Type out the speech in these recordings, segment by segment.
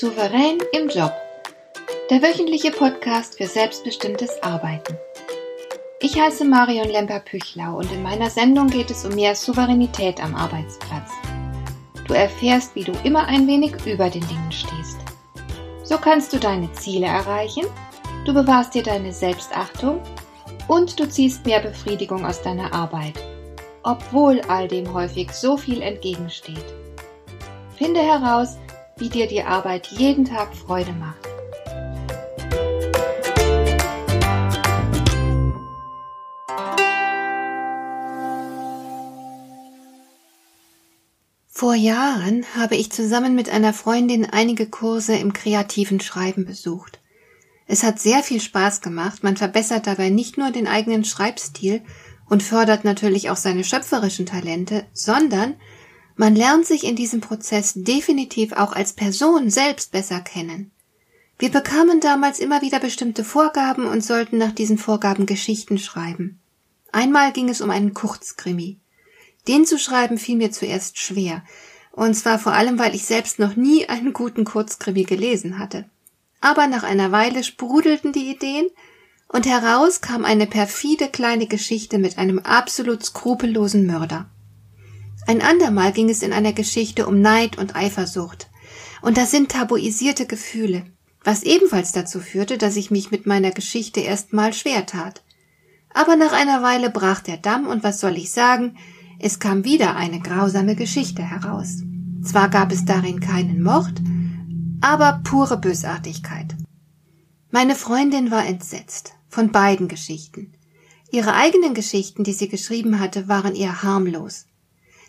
Souverän im Job. Der wöchentliche Podcast für selbstbestimmtes Arbeiten. Ich heiße Marion Lemper-Püchlau und in meiner Sendung geht es um mehr Souveränität am Arbeitsplatz. Du erfährst, wie du immer ein wenig über den Dingen stehst. So kannst du deine Ziele erreichen, du bewahrst dir deine Selbstachtung und du ziehst mehr Befriedigung aus deiner Arbeit, obwohl all dem häufig so viel entgegensteht. Finde heraus, wie dir die Arbeit jeden Tag Freude macht. Vor Jahren habe ich zusammen mit einer Freundin einige Kurse im kreativen Schreiben besucht. Es hat sehr viel Spaß gemacht, man verbessert dabei nicht nur den eigenen Schreibstil und fördert natürlich auch seine schöpferischen Talente, sondern man lernt sich in diesem Prozess definitiv auch als Person selbst besser kennen. Wir bekamen damals immer wieder bestimmte Vorgaben und sollten nach diesen Vorgaben Geschichten schreiben. Einmal ging es um einen Kurzkrimi. Den zu schreiben fiel mir zuerst schwer, und zwar vor allem, weil ich selbst noch nie einen guten Kurzkrimi gelesen hatte. Aber nach einer Weile sprudelten die Ideen, und heraus kam eine perfide kleine Geschichte mit einem absolut skrupellosen Mörder. Ein andermal ging es in einer Geschichte um Neid und Eifersucht. Und das sind tabuisierte Gefühle, was ebenfalls dazu führte, dass ich mich mit meiner Geschichte erstmal schwer tat. Aber nach einer Weile brach der Damm und was soll ich sagen, es kam wieder eine grausame Geschichte heraus. Zwar gab es darin keinen Mord, aber pure Bösartigkeit. Meine Freundin war entsetzt von beiden Geschichten. Ihre eigenen Geschichten, die sie geschrieben hatte, waren eher harmlos.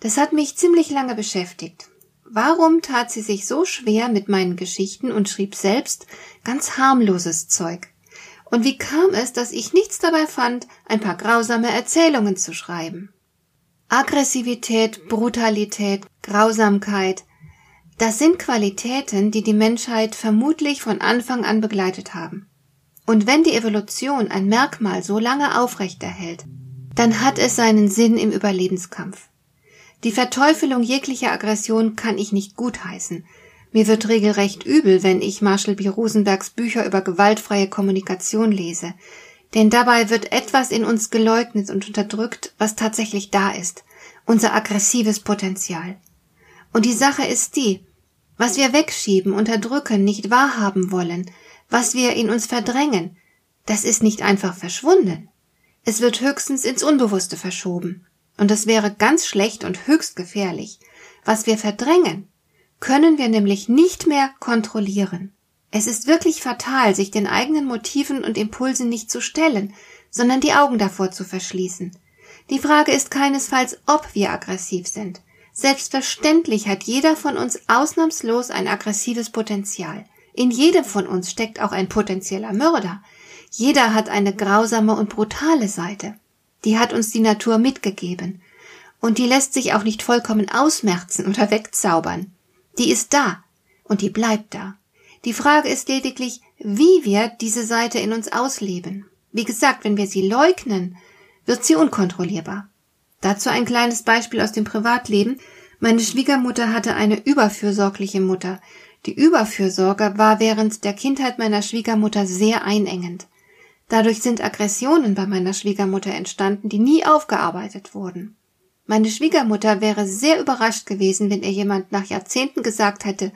Das hat mich ziemlich lange beschäftigt. Warum tat sie sich so schwer mit meinen Geschichten und schrieb selbst ganz harmloses Zeug? Und wie kam es, dass ich nichts dabei fand, ein paar grausame Erzählungen zu schreiben? Aggressivität, Brutalität, Grausamkeit, das sind Qualitäten, die die Menschheit vermutlich von Anfang an begleitet haben. Und wenn die Evolution ein Merkmal so lange aufrechterhält, dann hat es seinen Sinn im Überlebenskampf. Die Verteufelung jeglicher Aggression kann ich nicht gutheißen. Mir wird regelrecht übel, wenn ich Marshall B. Rosenbergs Bücher über gewaltfreie Kommunikation lese. Denn dabei wird etwas in uns geleugnet und unterdrückt, was tatsächlich da ist. Unser aggressives Potenzial. Und die Sache ist die, was wir wegschieben, unterdrücken, nicht wahrhaben wollen, was wir in uns verdrängen, das ist nicht einfach verschwunden. Es wird höchstens ins Unbewusste verschoben. Und das wäre ganz schlecht und höchst gefährlich. Was wir verdrängen, können wir nämlich nicht mehr kontrollieren. Es ist wirklich fatal, sich den eigenen Motiven und Impulsen nicht zu stellen, sondern die Augen davor zu verschließen. Die Frage ist keinesfalls, ob wir aggressiv sind. Selbstverständlich hat jeder von uns ausnahmslos ein aggressives Potenzial. In jedem von uns steckt auch ein potenzieller Mörder. Jeder hat eine grausame und brutale Seite. Die hat uns die Natur mitgegeben. Und die lässt sich auch nicht vollkommen ausmerzen oder wegzaubern. Die ist da. Und die bleibt da. Die Frage ist lediglich, wie wir diese Seite in uns ausleben. Wie gesagt, wenn wir sie leugnen, wird sie unkontrollierbar. Dazu ein kleines Beispiel aus dem Privatleben. Meine Schwiegermutter hatte eine überfürsorgliche Mutter. Die Überfürsorge war während der Kindheit meiner Schwiegermutter sehr einengend. Dadurch sind Aggressionen bei meiner Schwiegermutter entstanden, die nie aufgearbeitet wurden. Meine Schwiegermutter wäre sehr überrascht gewesen, wenn ihr jemand nach Jahrzehnten gesagt hätte,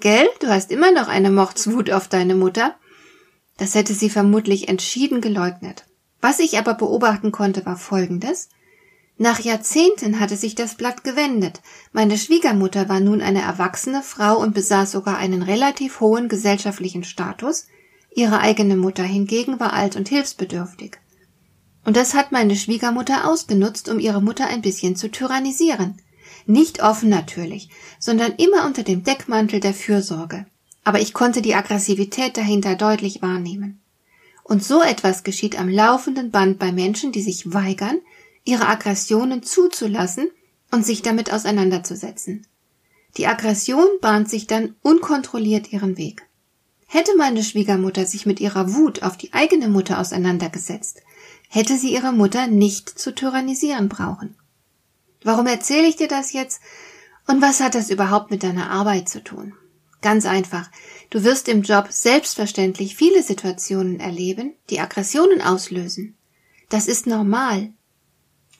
Gell, du hast immer noch eine Mordswut auf deine Mutter? Das hätte sie vermutlich entschieden geleugnet. Was ich aber beobachten konnte, war Folgendes. Nach Jahrzehnten hatte sich das Blatt gewendet. Meine Schwiegermutter war nun eine erwachsene Frau und besaß sogar einen relativ hohen gesellschaftlichen Status, Ihre eigene Mutter hingegen war alt und hilfsbedürftig. Und das hat meine Schwiegermutter ausgenutzt, um ihre Mutter ein bisschen zu tyrannisieren. Nicht offen natürlich, sondern immer unter dem Deckmantel der Fürsorge. Aber ich konnte die Aggressivität dahinter deutlich wahrnehmen. Und so etwas geschieht am laufenden Band bei Menschen, die sich weigern, ihre Aggressionen zuzulassen und sich damit auseinanderzusetzen. Die Aggression bahnt sich dann unkontrolliert ihren Weg. Hätte meine Schwiegermutter sich mit ihrer Wut auf die eigene Mutter auseinandergesetzt, hätte sie ihre Mutter nicht zu tyrannisieren brauchen. Warum erzähle ich dir das jetzt? Und was hat das überhaupt mit deiner Arbeit zu tun? Ganz einfach. Du wirst im Job selbstverständlich viele Situationen erleben, die Aggressionen auslösen. Das ist normal.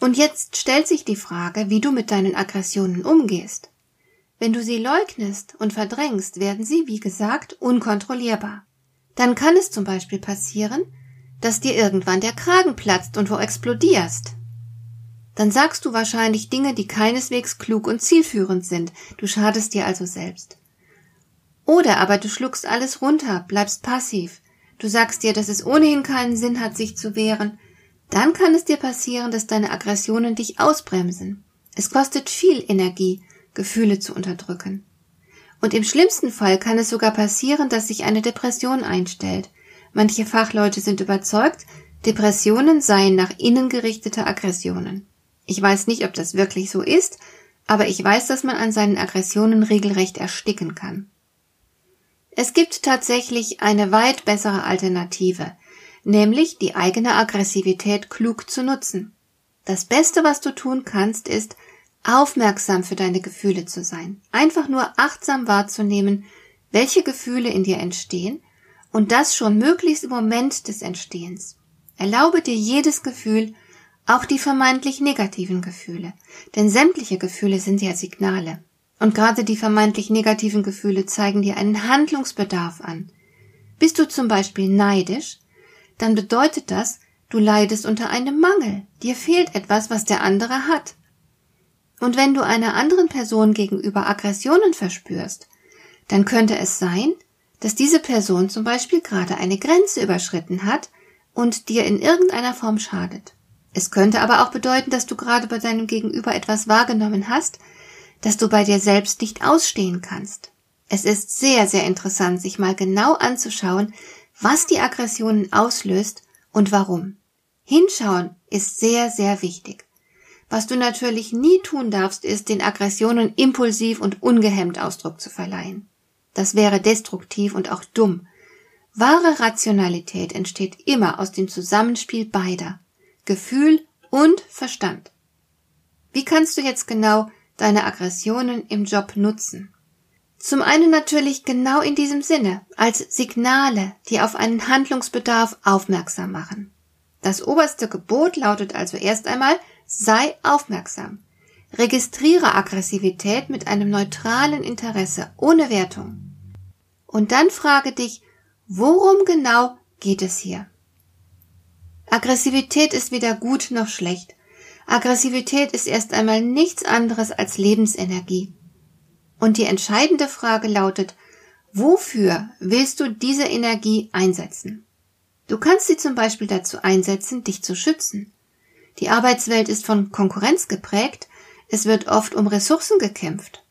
Und jetzt stellt sich die Frage, wie du mit deinen Aggressionen umgehst. Wenn du sie leugnest und verdrängst, werden sie, wie gesagt, unkontrollierbar. Dann kann es zum Beispiel passieren, dass dir irgendwann der Kragen platzt und wo explodierst. Dann sagst du wahrscheinlich Dinge, die keineswegs klug und zielführend sind, du schadest dir also selbst. Oder aber du schluckst alles runter, bleibst passiv, du sagst dir, dass es ohnehin keinen Sinn hat, sich zu wehren, dann kann es dir passieren, dass deine Aggressionen dich ausbremsen. Es kostet viel Energie, Gefühle zu unterdrücken. Und im schlimmsten Fall kann es sogar passieren, dass sich eine Depression einstellt. Manche Fachleute sind überzeugt, Depressionen seien nach innen gerichtete Aggressionen. Ich weiß nicht, ob das wirklich so ist, aber ich weiß, dass man an seinen Aggressionen regelrecht ersticken kann. Es gibt tatsächlich eine weit bessere Alternative, nämlich die eigene Aggressivität klug zu nutzen. Das Beste, was du tun kannst, ist, aufmerksam für deine Gefühle zu sein, einfach nur achtsam wahrzunehmen, welche Gefühle in dir entstehen und das schon möglichst im Moment des Entstehens. Erlaube dir jedes Gefühl, auch die vermeintlich negativen Gefühle, denn sämtliche Gefühle sind ja Signale. Und gerade die vermeintlich negativen Gefühle zeigen dir einen Handlungsbedarf an. Bist du zum Beispiel neidisch, dann bedeutet das, du leidest unter einem Mangel, dir fehlt etwas, was der andere hat. Und wenn du einer anderen Person gegenüber Aggressionen verspürst, dann könnte es sein, dass diese Person zum Beispiel gerade eine Grenze überschritten hat und dir in irgendeiner Form schadet. Es könnte aber auch bedeuten, dass du gerade bei deinem Gegenüber etwas wahrgenommen hast, das du bei dir selbst nicht ausstehen kannst. Es ist sehr, sehr interessant, sich mal genau anzuschauen, was die Aggressionen auslöst und warum. Hinschauen ist sehr, sehr wichtig. Was du natürlich nie tun darfst, ist, den Aggressionen impulsiv und ungehemmt Ausdruck zu verleihen. Das wäre destruktiv und auch dumm. Wahre Rationalität entsteht immer aus dem Zusammenspiel beider Gefühl und Verstand. Wie kannst du jetzt genau deine Aggressionen im Job nutzen? Zum einen natürlich genau in diesem Sinne, als Signale, die auf einen Handlungsbedarf aufmerksam machen. Das oberste Gebot lautet also erst einmal, Sei aufmerksam. Registriere Aggressivität mit einem neutralen Interesse, ohne Wertung. Und dann frage dich, worum genau geht es hier? Aggressivität ist weder gut noch schlecht. Aggressivität ist erst einmal nichts anderes als Lebensenergie. Und die entscheidende Frage lautet, wofür willst du diese Energie einsetzen? Du kannst sie zum Beispiel dazu einsetzen, dich zu schützen. Die Arbeitswelt ist von Konkurrenz geprägt, es wird oft um Ressourcen gekämpft.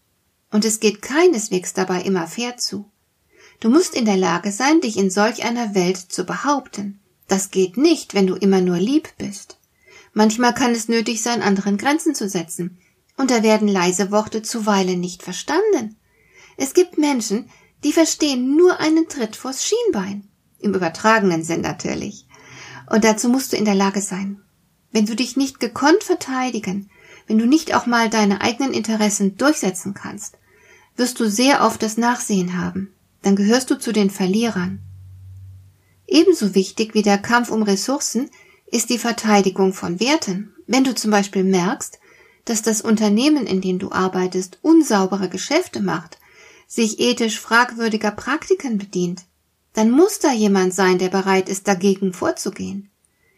Und es geht keineswegs dabei immer fair zu. Du musst in der Lage sein, dich in solch einer Welt zu behaupten. Das geht nicht, wenn du immer nur lieb bist. Manchmal kann es nötig sein, anderen Grenzen zu setzen. Und da werden leise Worte zuweilen nicht verstanden. Es gibt Menschen, die verstehen nur einen Tritt vors Schienbein. Im übertragenen Sinn natürlich. Und dazu musst du in der Lage sein wenn du dich nicht gekonnt verteidigen, wenn du nicht auch mal deine eigenen Interessen durchsetzen kannst, wirst du sehr oft das Nachsehen haben, dann gehörst du zu den Verlierern. Ebenso wichtig wie der Kampf um Ressourcen ist die Verteidigung von Werten. Wenn du zum Beispiel merkst, dass das Unternehmen, in dem du arbeitest, unsaubere Geschäfte macht, sich ethisch fragwürdiger Praktiken bedient, dann muss da jemand sein, der bereit ist, dagegen vorzugehen.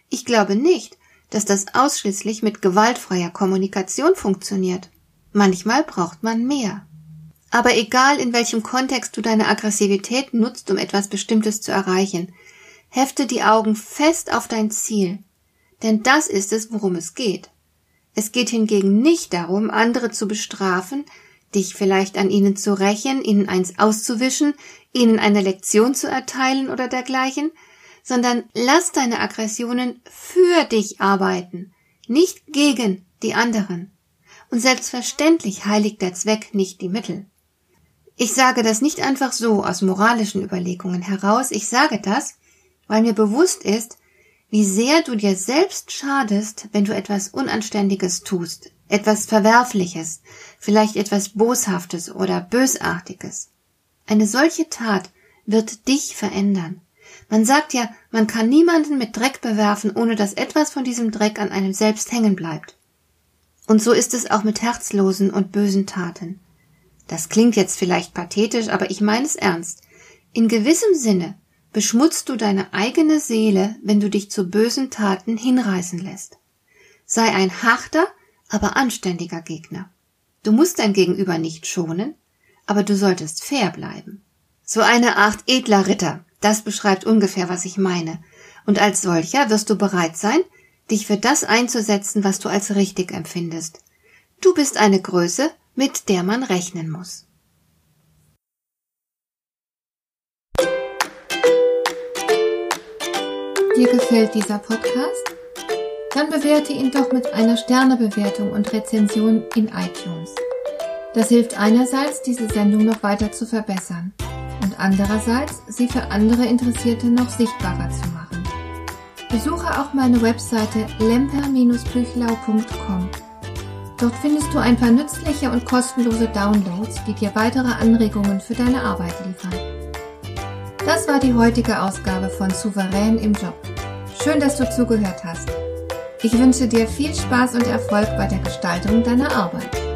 Ich glaube nicht, dass das ausschließlich mit gewaltfreier Kommunikation funktioniert. Manchmal braucht man mehr. Aber egal in welchem Kontext du deine Aggressivität nutzt, um etwas Bestimmtes zu erreichen, hefte die Augen fest auf dein Ziel. Denn das ist es, worum es geht. Es geht hingegen nicht darum, andere zu bestrafen, dich vielleicht an ihnen zu rächen, ihnen eins auszuwischen, ihnen eine Lektion zu erteilen oder dergleichen, sondern lass deine Aggressionen für dich arbeiten, nicht gegen die anderen. Und selbstverständlich heiligt der Zweck nicht die Mittel. Ich sage das nicht einfach so aus moralischen Überlegungen heraus, ich sage das, weil mir bewusst ist, wie sehr du dir selbst schadest, wenn du etwas Unanständiges tust, etwas Verwerfliches, vielleicht etwas Boshaftes oder Bösartiges. Eine solche Tat wird dich verändern. Man sagt ja, man kann niemanden mit Dreck bewerfen, ohne dass etwas von diesem Dreck an einem selbst hängen bleibt. Und so ist es auch mit herzlosen und bösen Taten. Das klingt jetzt vielleicht pathetisch, aber ich meine es ernst. In gewissem Sinne beschmutzt du deine eigene Seele, wenn du dich zu bösen Taten hinreißen lässt. Sei ein harter, aber anständiger Gegner. Du musst dein Gegenüber nicht schonen, aber du solltest fair bleiben. So eine Art edler Ritter, das beschreibt ungefähr, was ich meine. Und als solcher wirst du bereit sein, dich für das einzusetzen, was du als richtig empfindest. Du bist eine Größe, mit der man rechnen muss. Dir gefällt dieser Podcast? Dann bewerte ihn doch mit einer Sternebewertung und Rezension in iTunes. Das hilft einerseits, diese Sendung noch weiter zu verbessern und andererseits, sie für andere Interessierte noch sichtbarer zu machen. Besuche auch meine Webseite lemper-büchlau.com. Dort findest du ein paar nützliche und kostenlose Downloads, die dir weitere Anregungen für deine Arbeit liefern. Das war die heutige Ausgabe von Souverän im Job. Schön, dass du zugehört hast. Ich wünsche dir viel Spaß und Erfolg bei der Gestaltung deiner Arbeit.